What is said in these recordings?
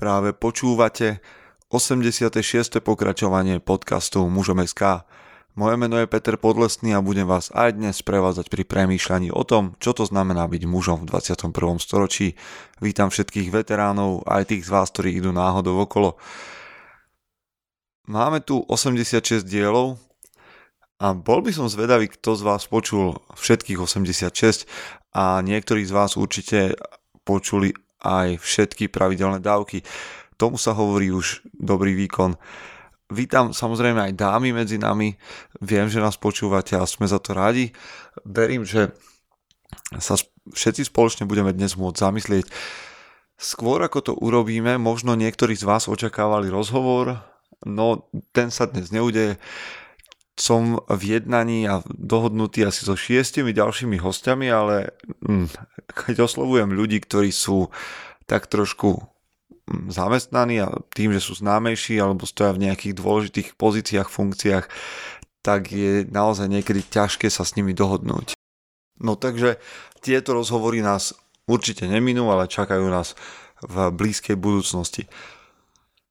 Práve počúvate 86. pokračovanie podcastu Mužom SK. Moje meno je Peter Podlesný a budem vás aj dnes prevádzať pri premýšľaní o tom, čo to znamená byť mužom v 21. storočí. Vítam všetkých veteránov, aj tých z vás, ktorí idú náhodou okolo. Máme tu 86 dielov a bol by som zvedavý, kto z vás počul všetkých 86 a niektorí z vás určite počuli aj všetky pravidelné dávky. Tomu sa hovorí už dobrý výkon. Vítam samozrejme aj dámy medzi nami. Viem, že nás počúvate a sme za to radi. Verím, že sa všetci spoločne budeme dnes môcť zamyslieť. Skôr ako to urobíme, možno niektorí z vás očakávali rozhovor, no ten sa dnes neudeje. Som v jednaní a dohodnutý asi so šiestimi ďalšími hostiami, ale hm, keď oslovujem ľudí, ktorí sú tak trošku hm, zamestnaní a tým, že sú známejší alebo stoja v nejakých dôležitých pozíciách, funkciách, tak je naozaj niekedy ťažké sa s nimi dohodnúť. No takže tieto rozhovory nás určite neminú, ale čakajú nás v blízkej budúcnosti.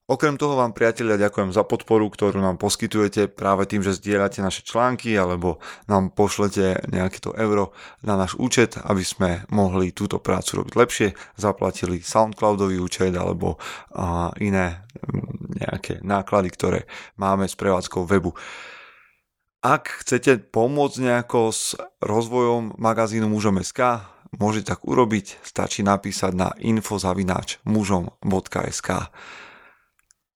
Okrem toho vám priatelia ďakujem za podporu, ktorú nám poskytujete práve tým, že zdieľate naše články alebo nám pošlete nejaké to euro na náš účet, aby sme mohli túto prácu robiť lepšie, zaplatili Soundcloudový účet alebo iné nejaké náklady, ktoré máme s prevádzkou webu. Ak chcete pomôcť nejako s rozvojom magazínu mužom.sk, môžete tak urobiť, stačí napísať na infozavináč mužom.sk.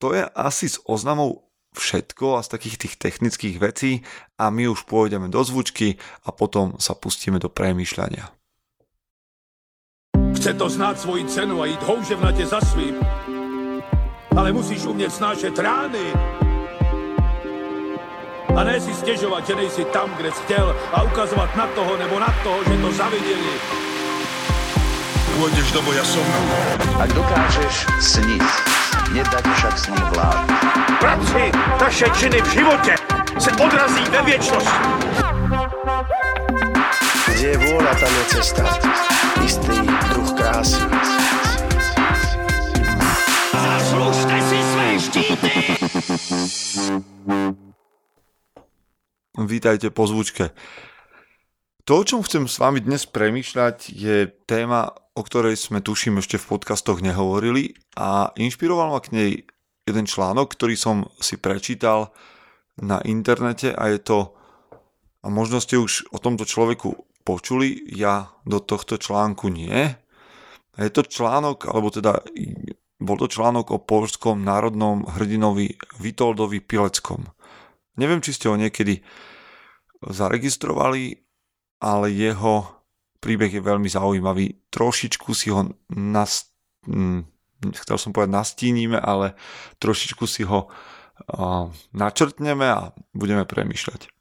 To je asi s oznamou všetko a z takých tých technických vecí a my už pôjdeme do zvučky a potom sa pustíme do premýšľania. Chce to znáť svoji cenu a ísť houževnate za svým. Ale musíš umieť snášať rány. A ne si stežovať, že nejsi tam, kde si chcel a ukazovať na toho nebo na toho, že to zavideli. Pôjdeš do boja som. Ak dokážeš sniť, nedať však s ním vlád. Práci taše činy v živote se odrazí ve věčnosti. Kde je vôľa, tam je cesta. Istý druh krásy. Zaslužte si své štíty! Vítajte po zvučke. To, o čom chcem s vami dnes premýšľať, je téma, o ktorej sme tuším ešte v podcastoch nehovorili a inšpiroval ma k nej jeden článok, ktorý som si prečítal na internete a je to, a možno ste už o tomto človeku počuli, ja do tohto článku nie. A je to článok, alebo teda bol to článok o polskom národnom hrdinovi Vitoldovi Pileckom. Neviem, či ste ho niekedy zaregistrovali, ale jeho príbeh je veľmi zaujímavý. Trošičku si ho nas, hm, chcel som povedať nastínime, ale trošičku si ho načrtneme a budeme premýšľať.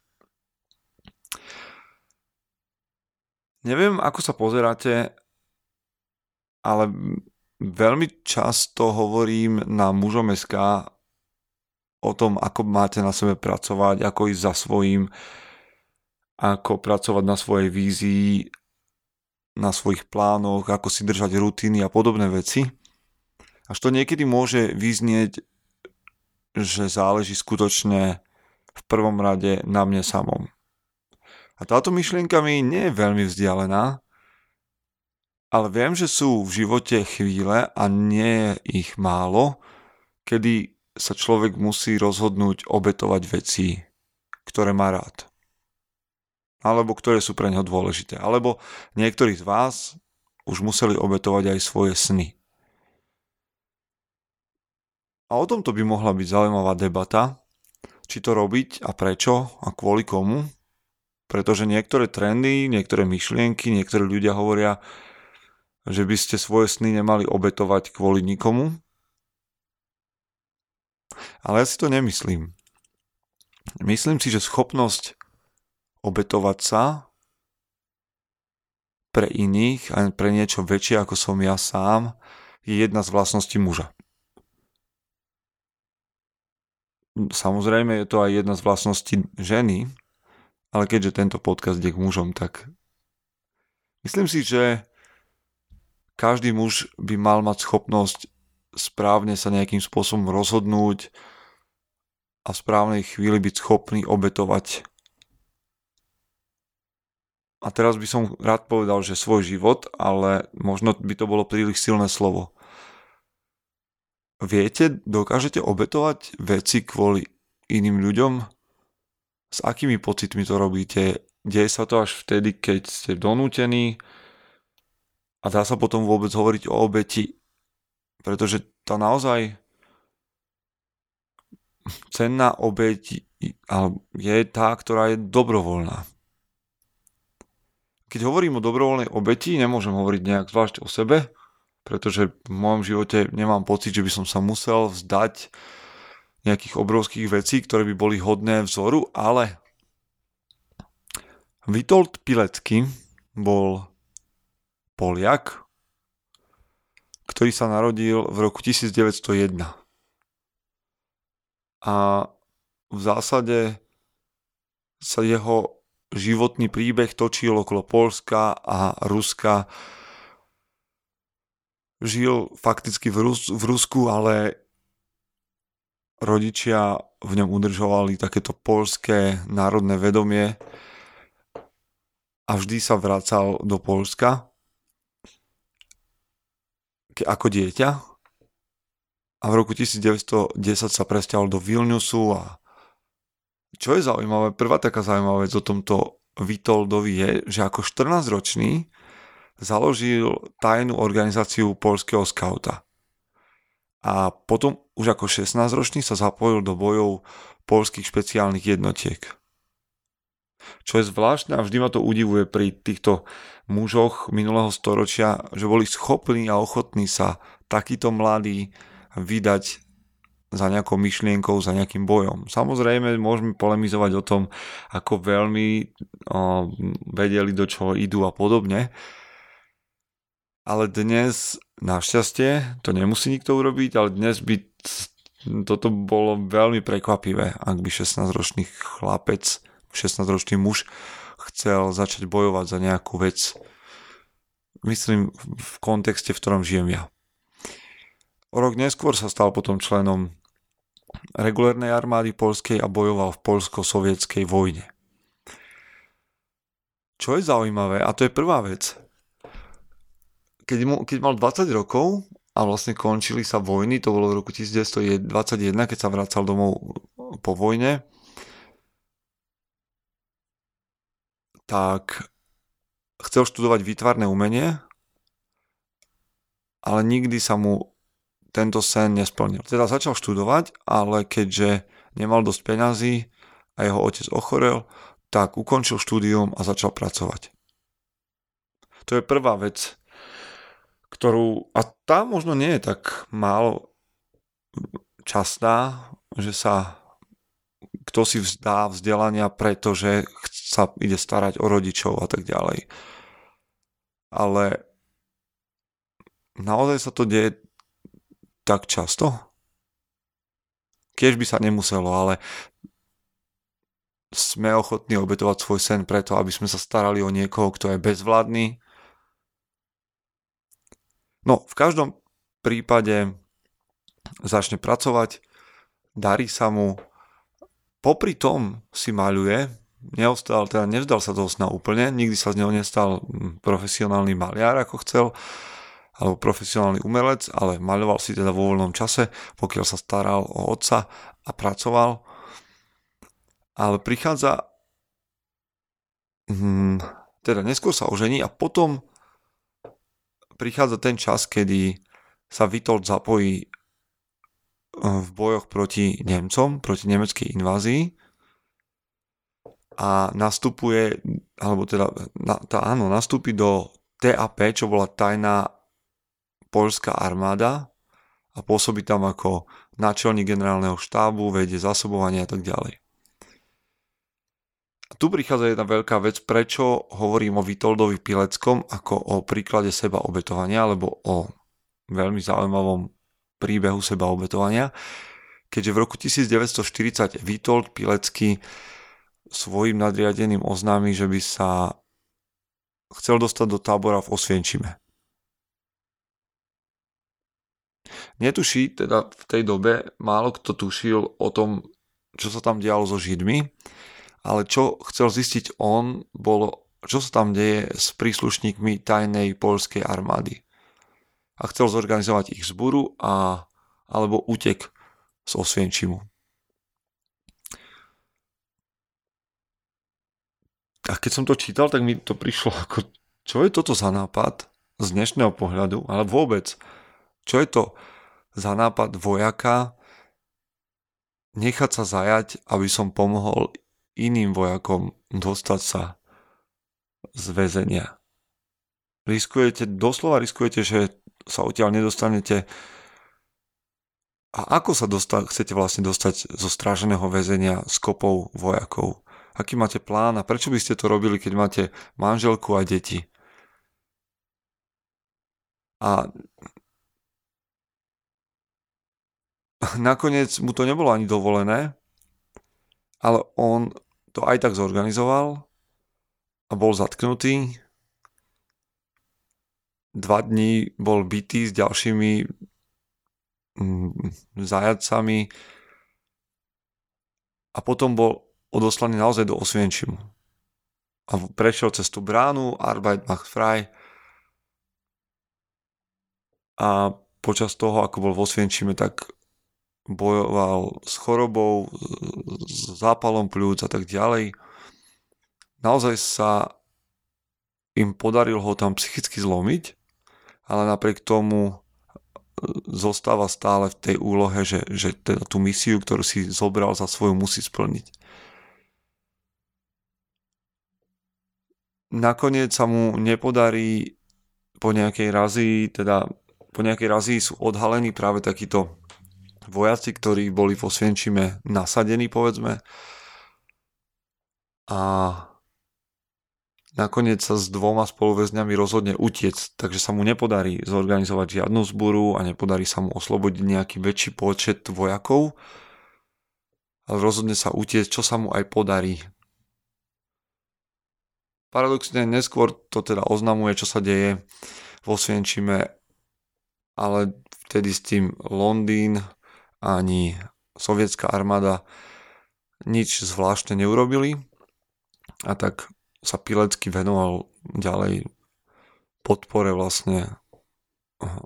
Neviem, ako sa pozeráte, ale veľmi často hovorím na mužom SK o tom, ako máte na sebe pracovať, ako ísť za svojím, ako pracovať na svojej vízii, na svojich plánoch, ako si držať rutiny a podobné veci. Až to niekedy môže vyznieť, že záleží skutočne v prvom rade na mne samom. A táto myšlienka mi nie je veľmi vzdialená, ale viem, že sú v živote chvíle a nie je ich málo, kedy sa človek musí rozhodnúť obetovať veci, ktoré má rád alebo ktoré sú pre neho dôležité. Alebo niektorí z vás už museli obetovať aj svoje sny. A o tomto by mohla byť zaujímavá debata, či to robiť a prečo a kvôli komu. Pretože niektoré trendy, niektoré myšlienky, niektorí ľudia hovoria, že by ste svoje sny nemali obetovať kvôli nikomu. Ale ja si to nemyslím. Myslím si, že schopnosť obetovať sa pre iných a pre niečo väčšie ako som ja sám je jedna z vlastností muža. Samozrejme je to aj jedna z vlastností ženy, ale keďže tento podcast je k mužom, tak myslím si, že každý muž by mal mať schopnosť správne sa nejakým spôsobom rozhodnúť a v správnej chvíli byť schopný obetovať. A teraz by som rád povedal, že svoj život, ale možno by to bolo príliš silné slovo. Viete, dokážete obetovať veci kvôli iným ľuďom? S akými pocitmi to robíte? Deje sa to až vtedy, keď ste donútení a dá sa potom vôbec hovoriť o obeti, pretože tá naozaj cenná obeť je tá, ktorá je dobrovoľná. Keď hovorím o dobrovoľnej obeti, nemôžem hovoriť nejak zvlášť o sebe, pretože v mojom živote nemám pocit, že by som sa musel vzdať nejakých obrovských vecí, ktoré by boli hodné vzoru, ale Witold Pilecký bol Poliak, ktorý sa narodil v roku 1901. A v zásade sa jeho životný príbeh točil okolo Polska a Ruska. Žil fakticky v, Rus- v Rusku, ale rodičia v ňom udržovali takéto polské národné vedomie a vždy sa vracal do Polska ako dieťa. A v roku 1910 sa presťahol do Vilniusu a čo je zaujímavé, prvá taká zaujímavá vec o tomto Vitoldovi je, že ako 14 ročný založil tajnú organizáciu polského skauta. A potom už ako 16-ročný sa zapojil do bojov polských špeciálnych jednotiek. Čo je zvláštne a vždy ma to udivuje pri týchto mužoch minulého storočia, že boli schopní a ochotní sa takíto mladí vydať za nejakou myšlienkou, za nejakým bojom. Samozrejme, môžeme polemizovať o tom, ako veľmi o, vedeli, do čoho idú a podobne, ale dnes, našťastie, to nemusí nikto urobiť, ale dnes by toto bolo veľmi prekvapivé, ak by 16-ročný chlapec, 16-ročný muž chcel začať bojovať za nejakú vec. Myslím v kontexte, v ktorom žijem ja. O rok neskôr sa stal potom členom regulárnej armády polskej a bojoval v polsko-sovietskej vojne. Čo je zaujímavé, a to je prvá vec, keď, mu, keď mal 20 rokov a vlastne končili sa vojny, to bolo v roku 1921, keď sa vracal domov po vojne, tak chcel študovať výtvarné umenie, ale nikdy sa mu tento sen nesplnil. Teda začal študovať, ale keďže nemal dosť peňazí a jeho otec ochorel, tak ukončil štúdium a začal pracovať. To je prvá vec, ktorú, a tá možno nie je tak málo častá, že sa kto si vzdá vzdelania, pretože sa ide starať o rodičov a tak ďalej. Ale naozaj sa to deje tak často? Keď by sa nemuselo, ale sme ochotní obetovať svoj sen preto, aby sme sa starali o niekoho, kto je bezvládny, No, v každom prípade začne pracovať, darí sa mu, popri tom si maľuje, neostal, teda nevzdal sa toho sna úplne, nikdy sa z neho nestal profesionálny maliar, ako chcel, alebo profesionálny umelec, ale maľoval si teda vo voľnom čase, pokiaľ sa staral o otca a pracoval. Ale prichádza, hm, teda neskôr sa ožení a potom prichádza ten čas, kedy sa Vitold zapojí eh, v bojoch proti Nemcom, proti nemeckej invázii a nastupuje, alebo teda na, tá, áno, nastúpi do TAP, čo bola tajná poľská armáda a pôsobí tam ako náčelník generálneho štábu, vedie zasobovanie a tak ďalej tu prichádza jedna veľká vec, prečo hovorím o Vitoldovi Pileckom ako o príklade seba obetovania, alebo o veľmi zaujímavom príbehu seba obetovania, keďže v roku 1940 Vitold Pilecký svojim nadriadeným oznámi, že by sa chcel dostať do tábora v Osvienčime. Netuší, teda v tej dobe málo kto tušil o tom, čo sa tam dialo so Židmi, ale čo chcel zistiť on, bolo, čo sa tam deje s príslušníkmi tajnej polskej armády. A chcel zorganizovať ich zburu a, alebo útek z Osvienčimu. A keď som to čítal, tak mi to prišlo ako, čo je toto za nápad z dnešného pohľadu, ale vôbec, čo je to za nápad vojaka nechať sa zajať, aby som pomohol iným vojakom dostať sa z väzenia. Riskujete, doslova riskujete, že sa odtiaľ nedostanete a ako sa dosta- chcete vlastne dostať zo stráženého väzenia s kopou vojakov? Aký máte plán a prečo by ste to robili, keď máte manželku a deti? A nakoniec mu to nebolo ani dovolené, ale on to aj tak zorganizoval a bol zatknutý. Dva dní bol bytý s ďalšími mm, zajacami a potom bol odoslaný naozaj do Osvienčimu. A prešiel cez tú bránu Arbeit macht frei a počas toho, ako bol v Osvienčime, tak bojoval s chorobou, s zápalom pľúc a tak ďalej. Naozaj sa im podarilo ho tam psychicky zlomiť, ale napriek tomu e, zostáva stále v tej úlohe, že, že teda tú misiu, ktorú si zobral za svoju, musí splniť. Nakoniec sa mu nepodarí po nejakej razii, teda po nejakej razii sú odhalení práve takíto vojaci, ktorí boli vo Svienčime nasadení, povedzme. A nakoniec sa s dvoma spoluväzňami rozhodne utiec, takže sa mu nepodarí zorganizovať žiadnu zburu a nepodarí sa mu oslobodiť nejaký väčší počet vojakov, ale rozhodne sa utiec, čo sa mu aj podarí. Paradoxne neskôr to teda oznamuje, čo sa deje vo Svienčime ale vtedy s tým Londýn ani sovietská armáda nič zvláštne neurobili a tak sa Pilecký venoval ďalej podpore vlastne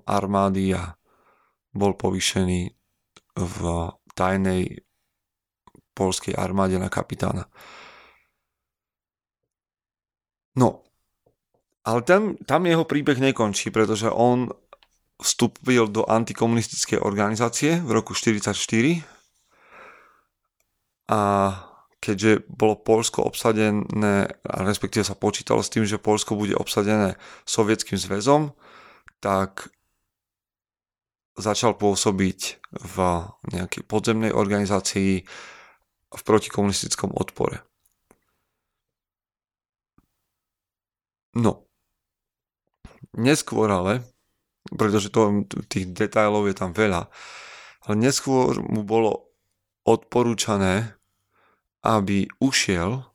armády a bol povýšený v tajnej polskej armáde na kapitána. No, ale tam, tam jeho príbeh nekončí, pretože on vstúpil do antikomunistickej organizácie v roku 1944 a keďže bolo Polsko obsadené, respektíve sa počítalo s tým, že Polsko bude obsadené Sovietským zväzom, tak začal pôsobiť v nejakej podzemnej organizácii v protikomunistickom odpore. No, neskôr ale pretože to, tých detajlov je tam veľa. Ale neskôr mu bolo odporúčané, aby ušiel,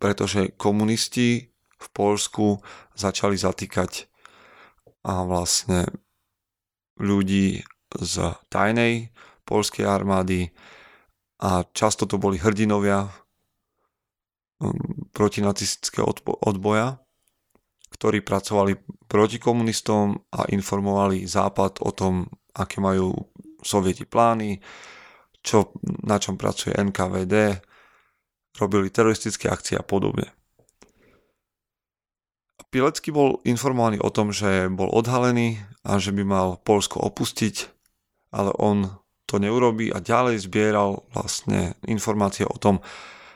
pretože komunisti v Polsku začali zatýkať a vlastne ľudí z tajnej polskej armády a často to boli hrdinovia um, protinacistického odboja ktorí pracovali proti komunistom a informovali Západ o tom, aké majú sovieti plány, čo, na čom pracuje NKVD, robili teroristické akcie a podobne. Pilecký bol informovaný o tom, že bol odhalený a že by mal Polsko opustiť, ale on to neurobí a ďalej zbieral vlastne informácie o tom,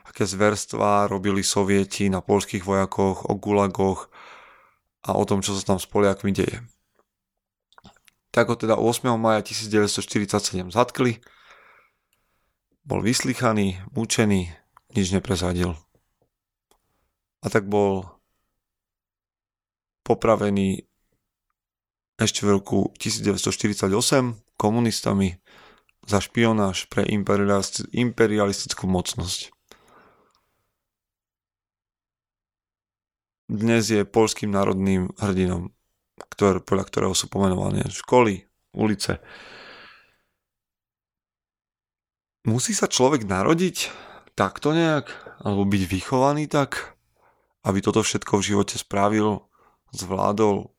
aké zverstvá robili sovieti na polských vojakoch, o gulagoch, a o tom, čo sa tam s Poliakmi deje. Tak ho teda 8. maja 1947 zatkli, bol vyslychaný, mučený, nič neprezadil. A tak bol popravený ešte v roku 1948 komunistami za špionáž pre imperialistickú mocnosť. Dnes je polským národným hrdinom, ktor, podľa ktorého sú pomenované školy, ulice. Musí sa človek narodiť takto nejak, alebo byť vychovaný tak, aby toto všetko v živote spravil, zvládol,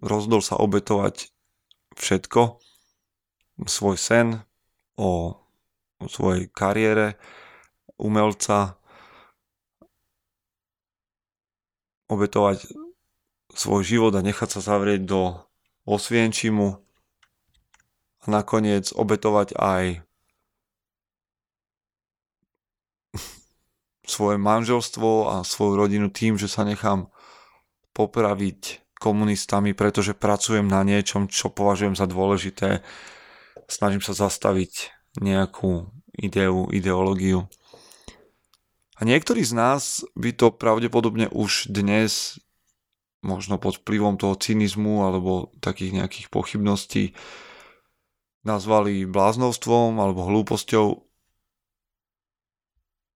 rozdol sa obetovať všetko, svoj sen o, svojej kariére umelca, obetovať svoj život a nechať sa zavrieť do osvienčimu a nakoniec obetovať aj svoje manželstvo a svoju rodinu tým, že sa nechám popraviť komunistami, pretože pracujem na niečom, čo považujem za dôležité. Snažím sa zastaviť nejakú ideu, ideológiu. A niektorí z nás by to pravdepodobne už dnes, možno pod vplyvom toho cynizmu alebo takých nejakých pochybností, nazvali bláznovstvom alebo hlúposťou.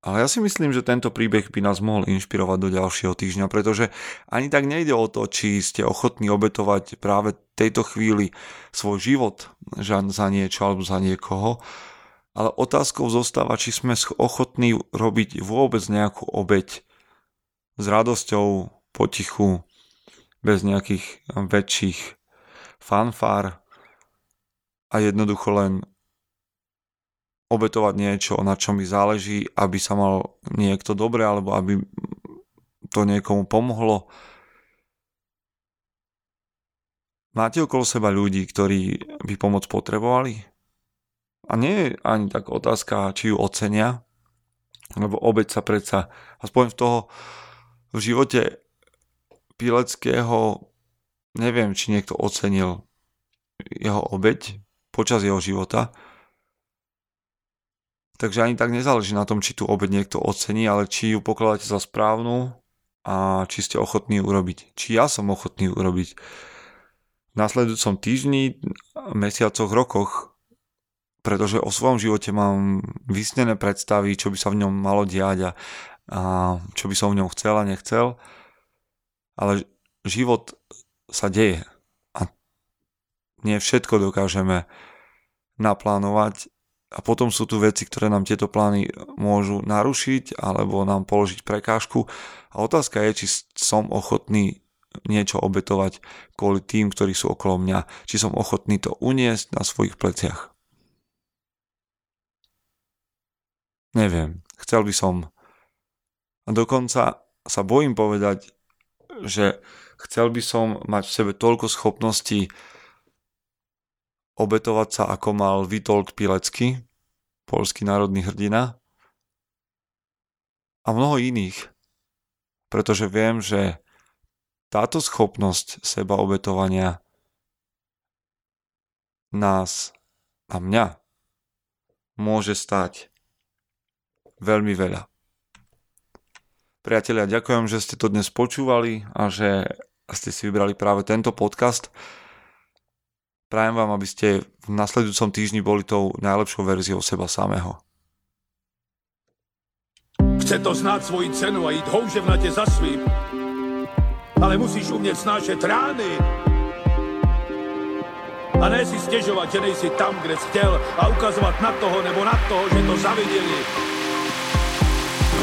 Ale ja si myslím, že tento príbeh by nás mohol inšpirovať do ďalšieho týždňa, pretože ani tak nejde o to, či ste ochotní obetovať práve tejto chvíli svoj život za niečo alebo za niekoho, ale otázkou zostáva, či sme ochotní robiť vôbec nejakú obeť s radosťou, potichu, bez nejakých väčších fanfár a jednoducho len obetovať niečo, na čo mi záleží, aby sa mal niekto dobre, alebo aby to niekomu pomohlo. Máte okolo seba ľudí, ktorí by pomoc potrebovali? A nie je ani tak otázka, či ju ocenia, lebo obeď sa predsa, aspoň v toho v živote Pileckého neviem, či niekto ocenil jeho obeď, počas jeho života. Takže ani tak nezáleží na tom, či tu obed niekto ocení, ale či ju pokladáte za správnu a či ste ochotní urobiť. Či ja som ochotný urobiť. V nasledujúcom týždni, mesiacoch, rokoch, pretože o svojom živote mám vysnené predstavy, čo by sa v ňom malo diať a, a čo by som v ňom chcel a nechcel. Ale život sa deje nie všetko dokážeme naplánovať a potom sú tu veci, ktoré nám tieto plány môžu narušiť alebo nám položiť prekážku a otázka je, či som ochotný niečo obetovať kvôli tým, ktorí sú okolo mňa, či som ochotný to uniesť na svojich pleciach. Neviem, chcel by som. A dokonca sa bojím povedať, že chcel by som mať v sebe toľko schopností obetovať sa, ako mal Vitold Pilecký, polský národný hrdina a mnoho iných. Pretože viem, že táto schopnosť seba obetovania nás a mňa môže stať veľmi veľa. Priatelia, ďakujem, že ste to dnes počúvali a že ste si vybrali práve tento podcast. Prajem vám, aby ste v nasledujúcom týždni boli tou najlepšou verziou seba samého. Chce to znát svoji cenu a jít houževnatě za svým. Ale musíš umět snášet rány. A ne si stěžovat, že nejsi tam, kde jsi chtěl a ukazovat na toho nebo na toho, že to zaviděli